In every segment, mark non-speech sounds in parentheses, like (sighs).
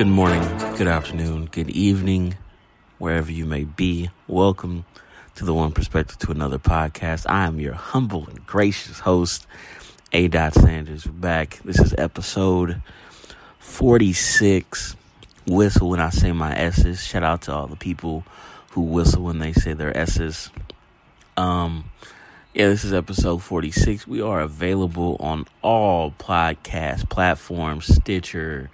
Good morning, good afternoon, good evening, wherever you may be. Welcome to the One Perspective to Another podcast. I am your humble and gracious host, A. Dot Sanders. We're back. This is episode 46. Whistle when I say my S's. Shout out to all the people who whistle when they say their S's. Um, yeah, this is episode 46. We are available on all podcast platforms Stitcher,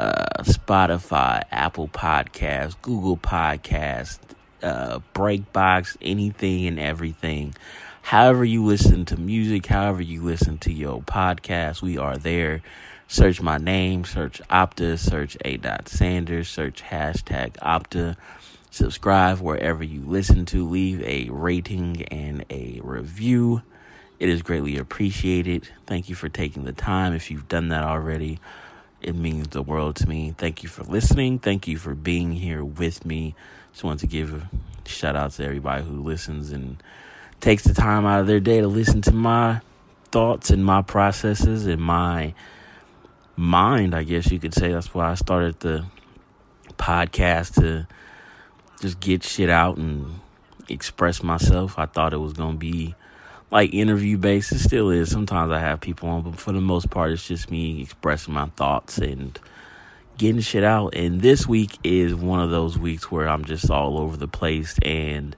uh, Spotify, Apple Podcasts, Google Podcasts, uh, Breakbox, anything and everything. However, you listen to music, however, you listen to your podcast, we are there. Search my name, search Opta, search A. Sanders, search hashtag Opta subscribe wherever you listen to, leave a rating and a review. It is greatly appreciated. Thank you for taking the time. If you've done that already, it means the world to me. Thank you for listening. Thank you for being here with me. Just want to give a shout out to everybody who listens and takes the time out of their day to listen to my thoughts and my processes and my mind, I guess you could say. That's why I started the podcast to just get shit out and express myself. I thought it was gonna be like interview based. It still is. Sometimes I have people on, but for the most part, it's just me expressing my thoughts and getting shit out. And this week is one of those weeks where I'm just all over the place. And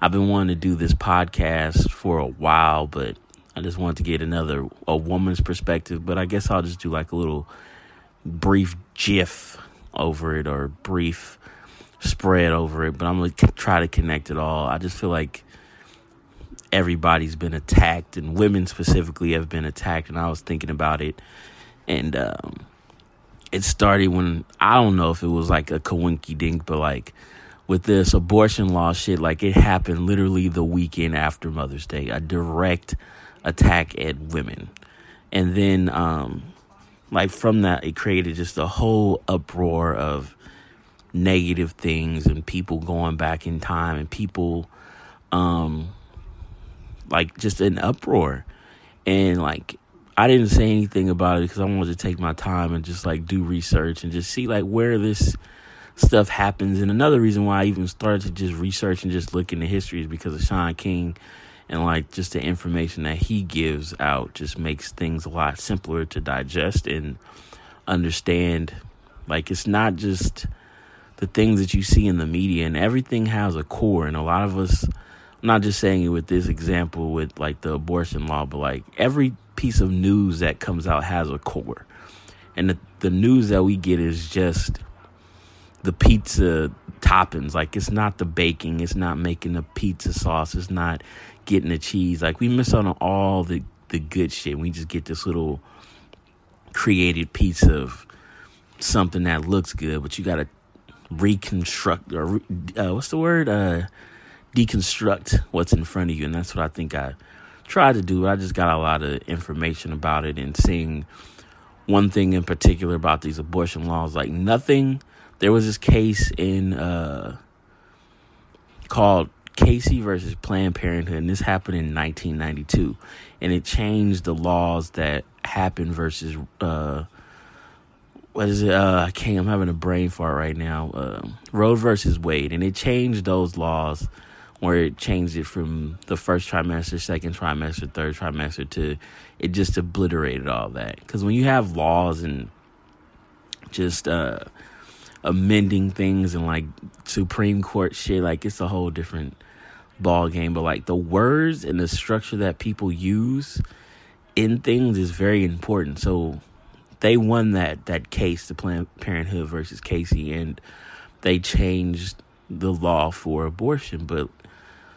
I've been wanting to do this podcast for a while, but I just wanted to get another a woman's perspective. But I guess I'll just do like a little brief GIF over it or brief spread over it, but I'm gonna try to connect it all. I just feel like everybody's been attacked, and women specifically have been attacked. And I was thinking about it, and um, it started when I don't know if it was like a coinky dink, but like with this abortion law shit, like it happened literally the weekend after Mother's Day, a direct attack at women, and then um, like from that, it created just a whole uproar of negative things and people going back in time and people um like just an uproar and like I didn't say anything about it because I wanted to take my time and just like do research and just see like where this stuff happens. And another reason why I even started to just research and just look into history is because of Shaun King and like just the information that he gives out just makes things a lot simpler to digest and understand. Like it's not just the things that you see in the media and everything has a core and a lot of us Not just saying it with this example with like the abortion law but like every piece of news that comes out has a core. And the, the news that we get is just the pizza toppings. Like it's not the baking. It's not making the pizza sauce. It's not getting the cheese. Like we miss out on all the the good shit. We just get this little created piece of something that looks good but you got to reconstruct or uh, what's the word? Uh, deconstruct what's in front of you and that's what i think i tried to do i just got a lot of information about it and seeing one thing in particular about these abortion laws like nothing there was this case in uh, called casey versus planned parenthood and this happened in 1992 and it changed the laws that happened versus uh, what is it? Uh, I can't. I'm having a brain fart right now. Uh, Roe versus Wade, and it changed those laws where it changed it from the first trimester, second trimester, third trimester to it just obliterated all that. Because when you have laws and just uh, amending things and like Supreme Court shit, like it's a whole different ball game. But like the words and the structure that people use in things is very important. So they won that that case, the Planned Parenthood versus Casey, and they changed the law for abortion. But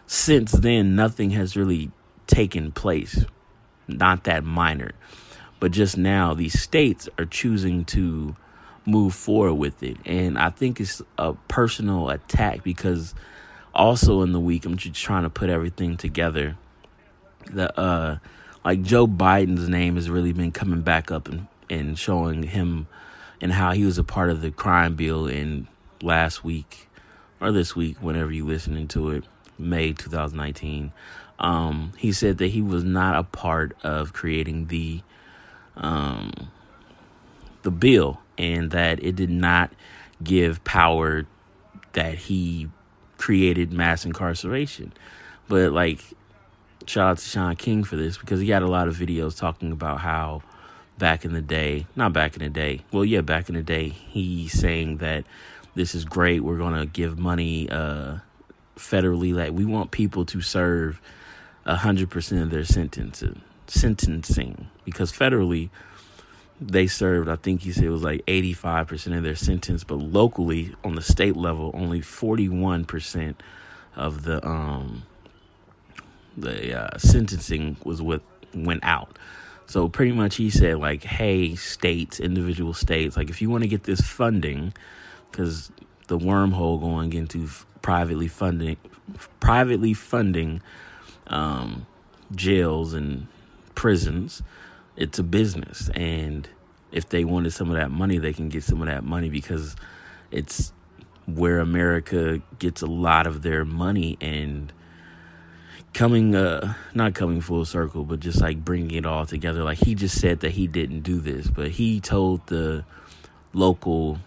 since then, nothing has really taken place. Not that minor, but just now these states are choosing to move forward with it, and I think it's a personal attack because also in the week I'm just trying to put everything together. The uh, like Joe Biden's name has really been coming back up and and showing him and how he was a part of the crime bill in last week or this week, whenever you're listening to it, May 2019. Um, he said that he was not a part of creating the um, the bill and that it did not give power that he created mass incarceration. But like shout out to Shaun King for this because he had a lot of videos talking about how back in the day, not back in the day, well, yeah, back in the day, he's saying that this is great. We're to give money uh, federally. Like, we want people to serve 100% of their sentence, sentencing because federally, they served, I think he said it was like 85% of their sentence, but locally on the state level, only 41% of the um, the uh, sentencing was what went out. So pretty much he said like, hey, states, individual states, like if you want to get this funding, because the wormhole going into privately funding, privately funding um, jails and prisons, it's a business, and if they wanted some of that money, they can get some of that money because it's where America gets a lot of their money and coming uh not coming full circle but just like bringing it all together. Like he just said that he didn't do this but he told the local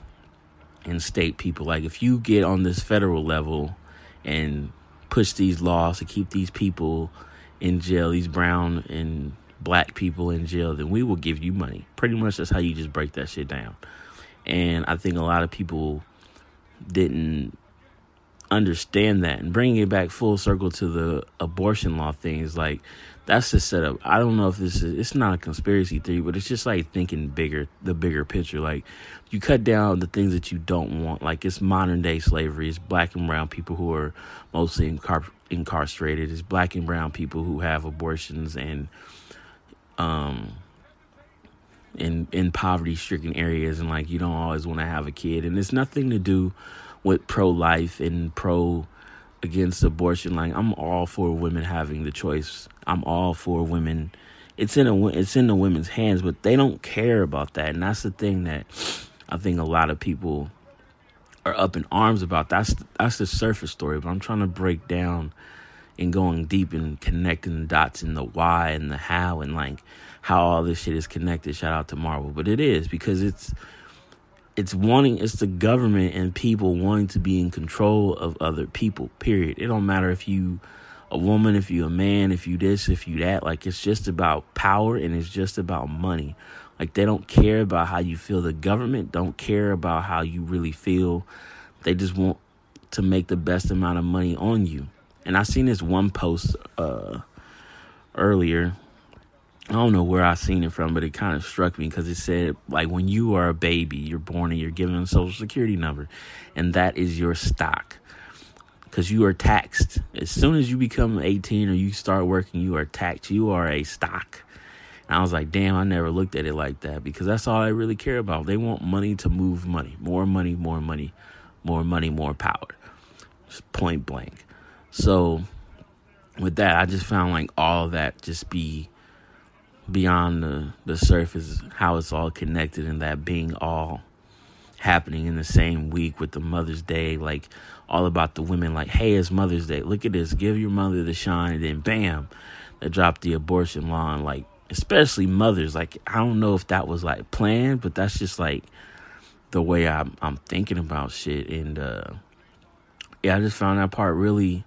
and state people like if you get on this federal level and push these laws to keep these people in jail these brown and black people in jail then we will give you money. Pretty much that's how you just break that shit down. And i think a lot of people didn't understand that and bringing it back full circle to the abortion law thing is like that's the setup. I don't know if this is it's not a conspiracy theory, but it's just like thinking bigger, the bigger picture. Like you cut down the things that you don't want. Like it's modern day slavery. It's black and brown people who are mostly incar- incarcerated. It's black and brown people who have abortions and um in in poverty stricken areas and like you don't always want to have a kid and it's nothing to do with pro life and pro against abortion. Like I'm all for women having the choice. I'm all for women. It's in a it's in the women's hands, but they don't care about that, and that's the thing that I think a lot of people are up in arms about. That's that's the surface story, but I'm trying to break down and going deep and connecting the dots and the why and the how and like how all this shit is connected. Shout out to Marvel, but it is because it's it's wanting it's the government and people wanting to be in control of other people period. It don't matter if you a woman if you a man if you this if you that. Like it's just about power and it's just about money. Like they don't care about how you feel. The government don't care about how you really feel. They just want to make the best amount of money on you. And i seen this one post uh earlier I don't know where I seen it from, but it kind of struck me because it said like when you are a baby, you're born and you're given a social security number, and that is your stock because you are taxed as soon as you become 18 or you start working. You are taxed. You are a stock. And I was like, damn, I never looked at it like that because that's all I really care about. They want money to move money, more money, more money, more money, more power. Just point blank. So with that, I just found like all that just be beyond the, the surface, how it's all connected and that being all happening in the same week with the Mother's Day, like all about the women, like, hey, it's Mother's Day. Look at this. Give your mother the shine. And then bam, they dropped the abortion law. And like, especially mothers, like, I don't know if that was like planned, but that's just like the way I'm, I'm thinking about shit. And, uh, yeah, I just found that part really,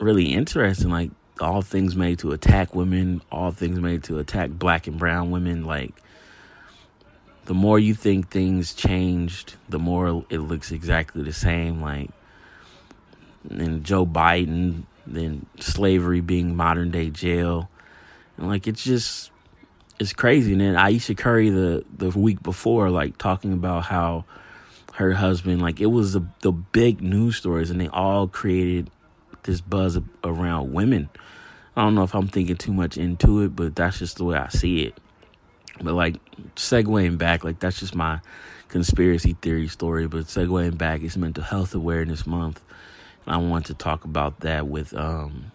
really interesting. Like, all things made to attack women, all things made to attack black and brown women. Like, the more you think things changed, the more it looks exactly the same. Like, and Joe Biden, then slavery being modern day jail. And like, it's just, it's crazy. And then Ayesha Curry, the, the week before, like, talking about how her husband, like, it was the, the big news stories, and they all created this buzz around women. I don't know if I'm thinking too much into it, but that's just the way I see it. But like segueing back, like that's just my conspiracy theory story. But segueing back, it's Mental Health Awareness Month, and I want to talk about that with um,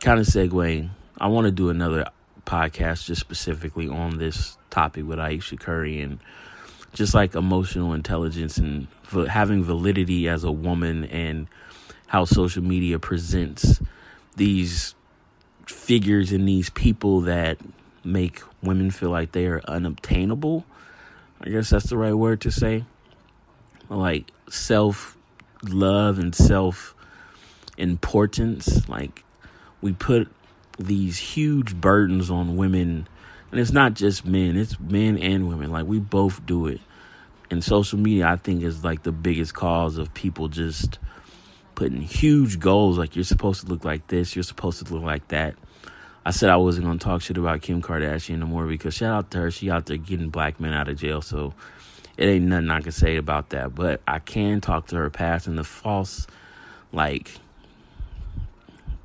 kind of segueing. I want to do another podcast just specifically on this topic with Ayesha Curry and just like emotional intelligence and having validity as a woman and how social media presents these figures and these people that make women feel like they are unobtainable I guess that's the right word to say. Like self love and self importance. Like we put these huge burdens on women, and it's not just men, it's men and women. Like we both do it. And social media, I think, is like the biggest cause of people just putting huge goals. Like you're supposed to look like this, you're supposed to look like that. I said I wasn't gonna talk shit about Kim Kardashian no more because shout out to her, she out there getting black men out of jail. So it ain't nothing I can say about that. But I can talk to her past and the false, like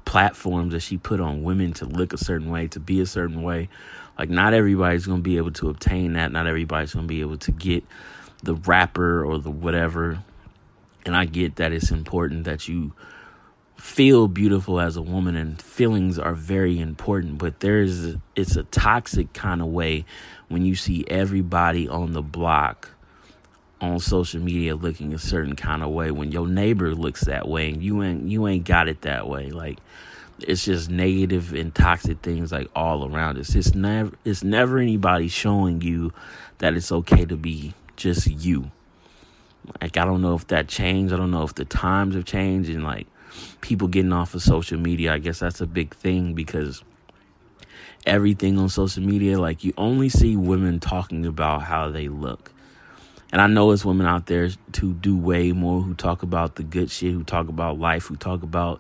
platforms that she put on women to look a certain way, to be a certain way. Like, not everybody's to be able to obtain that. Not everybody's to be able to get the rapper or the whatever. And I get that it's important that you feel beautiful as a woman and feelings are very important but there's it's a toxic kind of way when you see everybody on the block on social media looking a certain kind of way when your neighbor looks that way and you ain't you ain't got it that way. Like it's just negative and toxic things like all around us. It's never it's never anybody showing you that it's okay to be just you like i don't know if that changed. I don't know if the times have changed and like people getting off of social media. I guess that's a big thing because everything on social media like you only see women talking about how they look. And I know it's women out there to do way more who talk about the good shit, who talk about life, who talk about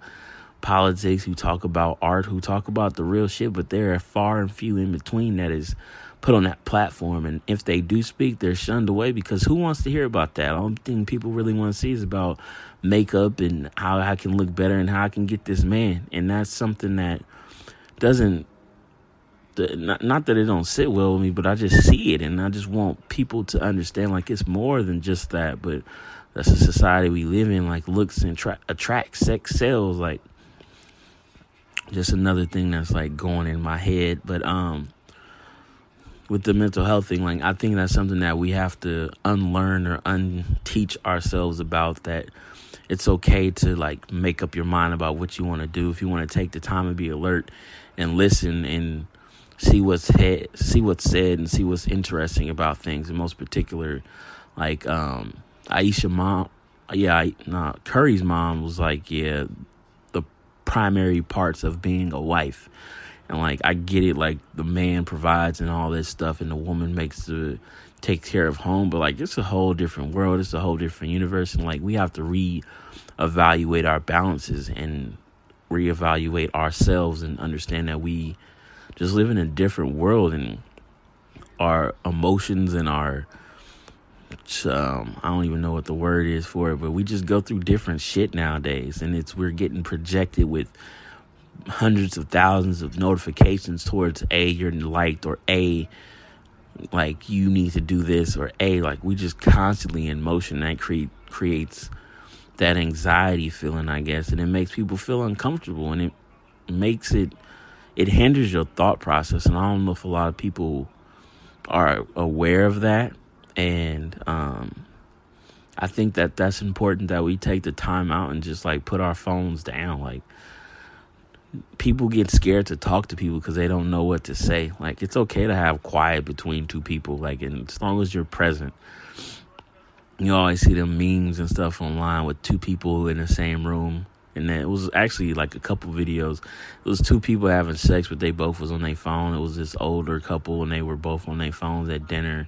politics, who talk about art, who talk about the real shit, but there are far and few in between that is put on that platform. And if they do speak, they're shunned away because who wants to hear about that? The only thing people really want to see is about makeup and how I can look better and how I can get this man. And that's something that doesn't not, not that it don't sit well with me, but I just see it, and I just want people to understand like it's more than just that. But that's the society we live in. Like looks and tra- attract, sex sells. Like just another thing that's like going in my head. But um, with the mental health thing, like I think that's something that we have to unlearn or unteach ourselves about. That it's okay to like make up your mind about what you want to do. If you want to take the time and be alert and listen and see what's he- see what's said and see what's interesting about things. In most particular, like um, Ayesha mom, yeah, I, nah, Curry's mom was like, yeah, primary parts of being a wife, and like I get it, like the man provides and all this stuff, and the woman makes the take care of home, but like it's a whole different world, it's a whole different universe, and like we have to re-evaluate our balances and reevaluate ourselves and understand that we just live in a different world and our emotions and our um, I don't even know what the word is for it, but we just go through different shit nowadays, and it's we're getting projected with hundreds of thousands of notifications towards a you're liked or a like you need to do this or a like we just constantly in motion that create creates that anxiety feeling I guess and it makes people feel uncomfortable and it makes it it hinders your thought process. And I don't know if a lot of people are aware of that. And um, I think that that's important that we take the time out and just like put our phones down. Like, people get scared to talk to people because they don't know what to say. Like, it's okay to have quiet between two people. Like, and as long as you're present. You always see them memes and stuff online with two people in the same room and then it was actually like a couple videos. It was two people having sex, but they both was on their phone. It was this older couple, and they were both on their phones at dinner.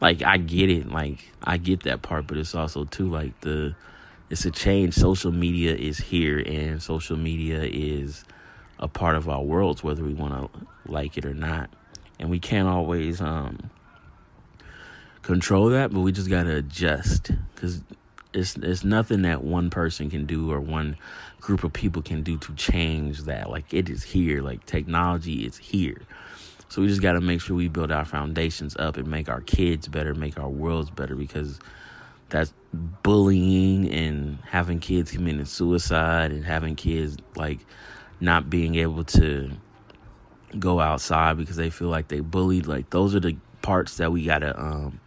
Like I get it, like I get that part, but it's also too like the it's a change. Social media is here, and social media is a part of our worlds, whether we want to like it or not. And we can't always um, control that, but we just gotta adjust because it's it's nothing that one person can do or one group of people can do to change that. Like it is here. Like technology is here. So we just got to make sure we build our foundations up and make our kids better, make our worlds better because that's bullying and having kids committing suicide and having kids like not being able to go outside because they feel like they bullied like those are the parts that we got to um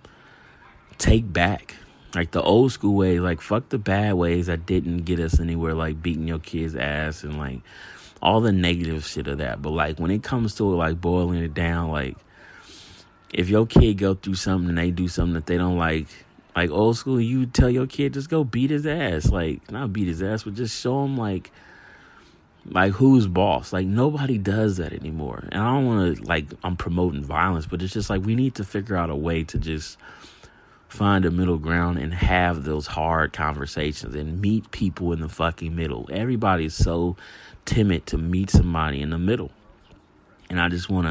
take back. Like the old school way, like fuck the bad ways that didn't get us anywhere, like beating your kid's ass and like all the negative shit of that. But like when it comes to like boiling it down, like if your kid go through something and they do something that they don't like, like old school, you tell your kid just go beat his ass. Like not beat his ass, but just show him like like who's boss. Like nobody does that anymore. And I don't want to like I'm promoting violence, but it's just like we need to figure out a way to just find a middle ground and have those hard conversations and meet people in the fucking middle. Everybody's so timid to meet somebody in the middle. And I just want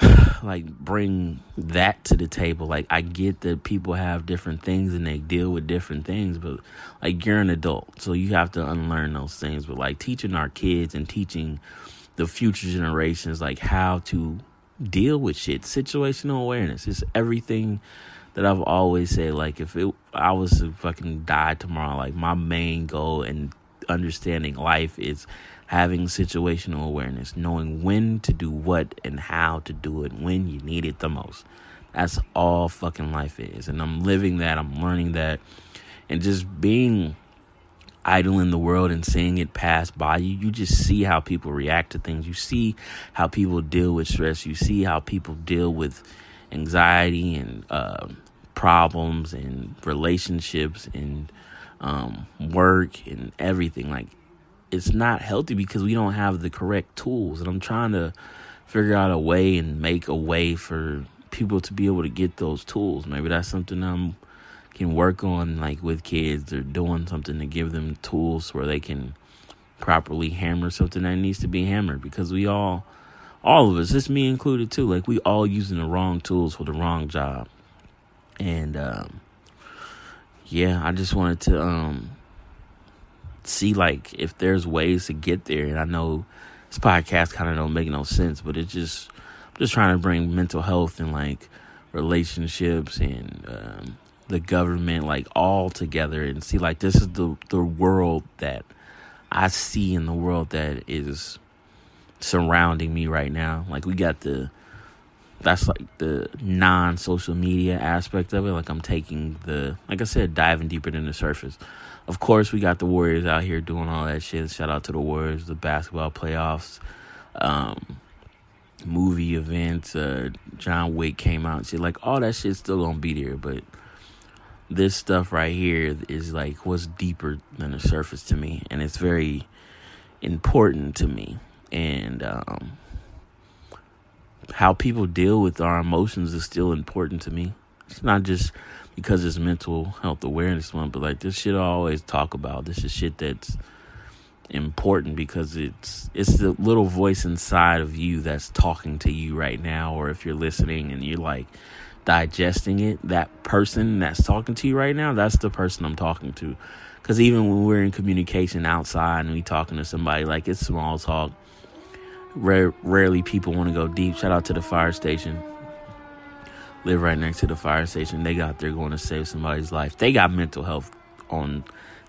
to (sighs) like bring that to the table. Like I get that people have different things and they deal with different things, but like you're an adult, so you have to unlearn those things. But like teaching our kids and teaching the future generations like how to deal with shit, situational awareness is everything that I've always said. Like if it, I was to fucking die tomorrow, like my main goal and understanding life is having situational awareness, knowing when to do what and how to do it when you need it the most. That's all fucking life is. And I'm living that, I'm learning that, and just being idle in the world and seeing it pass by you, you just see how people react to things. You see how people deal with stress. You see how people deal with anxiety and uh, problems and relationships and um, work and everything. Like it's not healthy because we don't have the correct tools. And I'm trying to figure out a way and make a way for people to be able to get those tools. Maybe that's something I'm can work on like with kids or doing something to give them tools where they can properly hammer something that needs to be hammered because we all all of us, this me included too, like we all using the wrong tools for the wrong job. And um yeah, I just wanted to um see like if there's ways to get there. And I know this podcast kind of don't make no sense, but it's just I'm just trying to bring mental health and like relationships and um, the government like all together and see like this is the the world that I see in the world that is surrounding me right now. Like we got the that's like the non social media aspect of it. Like I'm taking the like I said, diving deeper than the surface of course, we got the Warriors out here doing all that shit. Shout out to the Warriors, the basketball playoffs, um, movie events. Uh, John Wick came out and shit. Like all that shit's still gonna be there, but this stuff right here is like what's deeper than the surface to me, and it's very important to me. And um, how people deal with our emotions is still important to me. It's not just because it's mental health awareness month, but like this shit I always talk about. This is shit that's important because it's it's the little voice inside of you that's talking to you right now or if you're listening and you're like digesting it that person that's talking to you right now that's the person i'm talking to because even when we're in communication outside and we talking to somebody like it's small talk Rare, rarely people want to go deep shout out to the fire station live right next to the fire station. They got there going to save somebody's life. They got mental health on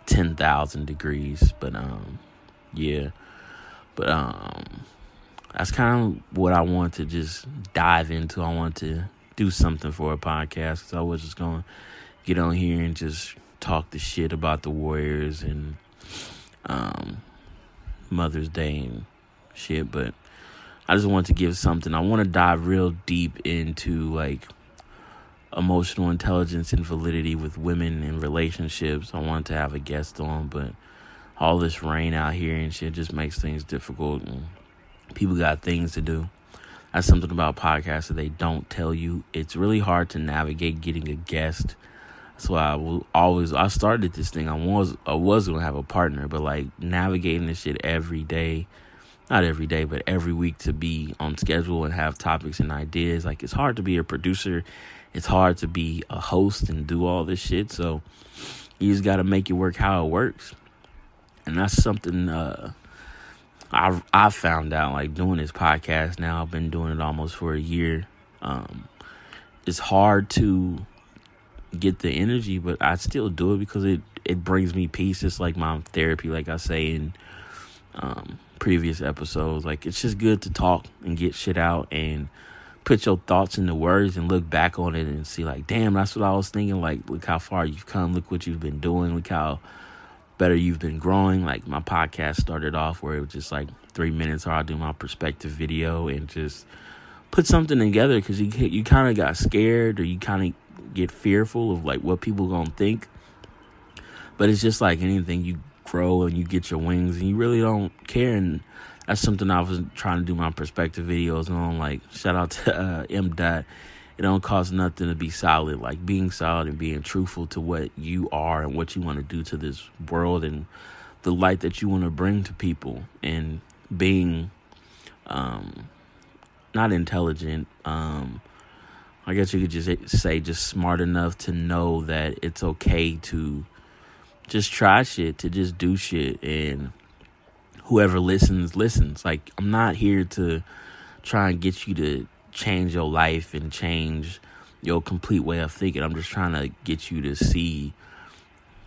ten thousand degrees, but um, yeah, but um, that's kind of what I want to just dive into. I want to do something for a podcast because I was just going to get on here and just talk the shit about the Warriors and um, Mother's Day and shit, but. I just want to give something. I want to dive real deep into like emotional intelligence and validity with women and relationships. I wanted to have a guest on, but all this rain out here and shit just makes things difficult. And people got things to do. That's something about podcasts that they don't tell you. It's really hard to navigate getting a guest. That's why I will always. I started this thing. I was I was gonna have a partner, but like navigating this shit every day, not every day, but every week to be on schedule and have topics and ideas. Like it's hard to be a producer it's hard to be a host and do all this shit. So you just got to make it work how it works. And that's something uh, I I found out like doing this podcast now. I've been doing it almost for a year. Um, it's hard to get the energy, but I still do it because it it brings me peace. It's like my therapy, like I say in um, previous episodes. Like it's just good to talk and get shit out and put your thoughts into words and look back on it and see like damn that's what i was thinking like look how far you've come look what you've been doing look how better you've been growing like my podcast started off where it was just like three minutes or i'll do my perspective video and just put something together because you you kind of got scared or you kind of get fearful of like what people gonna think. But it's just like anything, you grow and you get your wings and you really don't care. And that's something I was trying to do my perspective videos on. Like shout out to uh, M Dot. It don't cost nothing to be solid. Like being solid and being truthful to what you are and what you want to do to this world and the light that you want to bring to people and being um not intelligent. Um, I guess you could just say just smart enough to know that it's okay to just try shit, to just do shit, and whoever listens, listens. Like, I'm not here to try and get you to change your life and change your complete way of thinking. I'm just trying to get you to see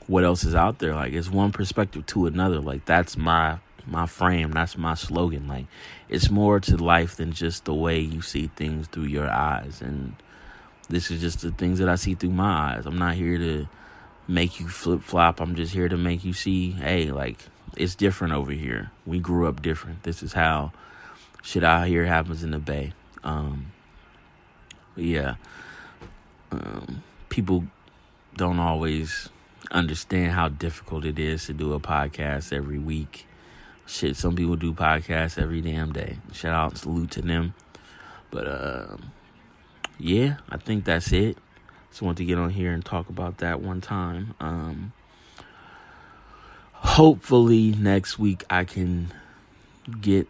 what else is out there. Like, it's one perspective to another. Like, that's my my frame. That's my slogan. Like it's more to life than just the way you see things through your eyes. And this is just the things that I see through my eyes. I'm not here to make you flip flop. I'm just here to make you see, hey, like it's different over here. We grew up different. This is how shit out here happens in the Bay. Um, yeah. Um, people don't always understand how difficult it is to do a podcast every week Shit, some people do podcasts every damn day. Shout out, salute to them. But uh, yeah, I think that's it. Just want to get on here and talk about that one time. Um, hopefully next week I can get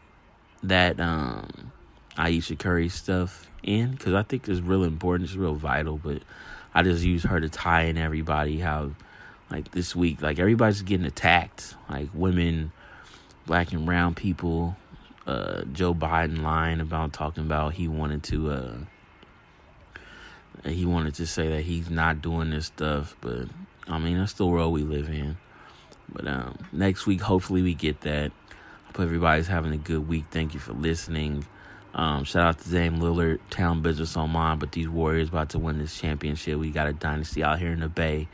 that um, Ayesha Curry stuff in because I think it's real important. It's real vital. But I just use her to tie in everybody. How like this week, like everybody's getting attacked. Like women black and brown people. Uh, Joe Biden lying about talking about he wanted to uh, he wanted to say that he's not doing this stuff, but I mean that's the world we live in. But um, next week, hopefully, we get that. I Hope everybody's having a good week. Thank you for listening. Um, shout out to Dame Lillard, town business on mine, but these Warriors about to win this championship. We got a dynasty out here in the Bay.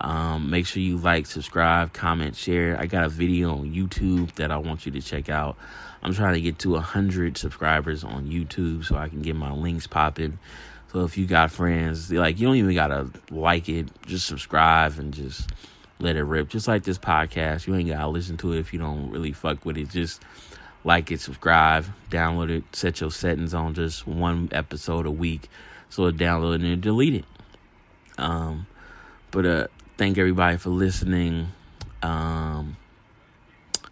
Um, make sure you like, subscribe, comment, share. I got a video on YouTube that I want you to check out. I'm trying to get to 100 subscribers on YouTube so I can get my links popping. So if you got friends, like you don't even gotta like it, just subscribe and just let it rip. Just like this podcast, you ain't gotta listen to it if you don't really fuck with it. Just like it, subscribe, download it, set your settings on just one episode a week, so download it and delete it. Um, but uh, thank everybody for listening. Um,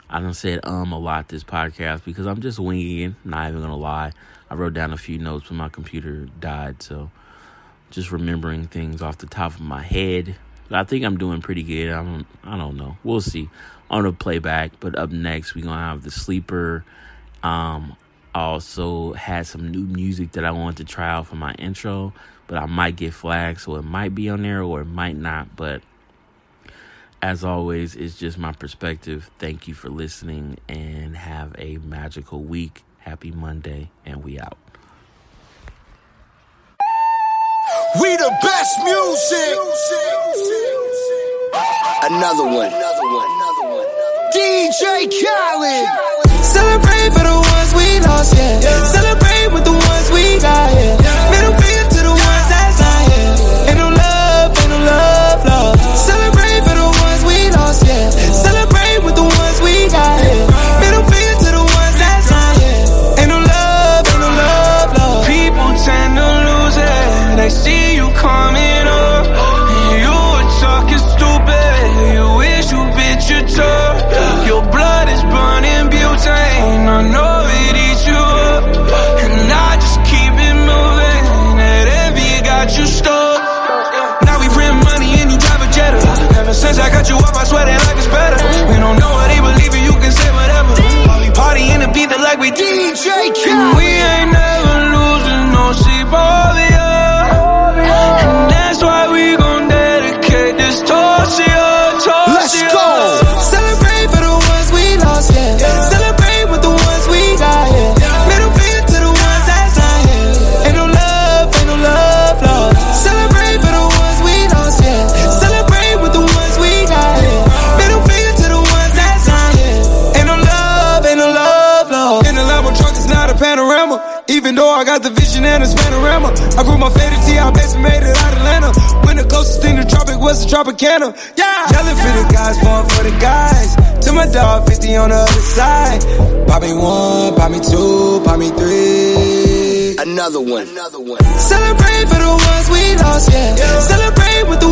I don't say um a lot this podcast because I'm just winging it. Not even gonna lie. I wrote down a few notes when my computer died, so just remembering things off the top of my head. I think I'm doing pretty good. I don't I don't know. We'll see on the playback. But up next we're gonna have the sleeper. Um also had some new music that I wanted to try out for my intro, but I might get flagged, so it might be on there or it might not. But as always, it's just my perspective. Thank you for listening and have a magical week. Happy Monday, and we out. We the best music. One. Another one. Another one. DJ Khaled. Celebrate for the ones we lost, yeah. Celebrate with the ones we got, yeah. Swear that I we DJ Khaled. And be the beat, like we ain't must drop a candle. Yeah. Yelling for the guys, born for the guys. To my dog, 50 on the other side. Buy me one, buy me two, buy me three. Another one. Another one. Celebrate for the ones we lost, yeah. yeah. Celebrate with the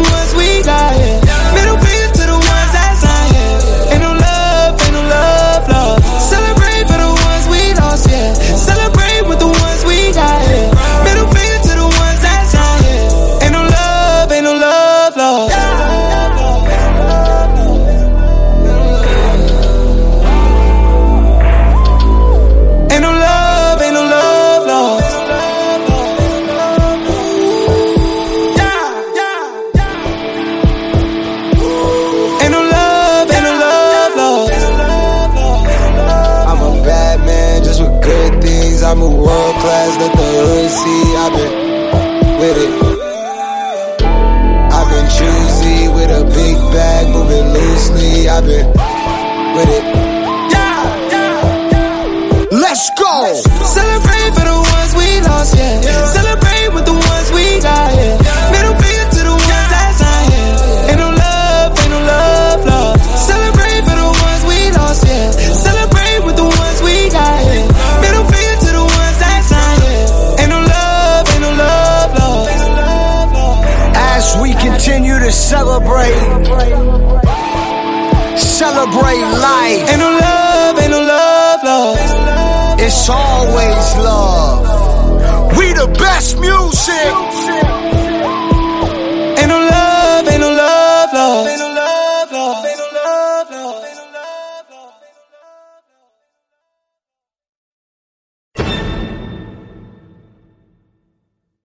Celebrate. Celebrate life. Ain't no love, ain't no love, love. It's always love. We the best music.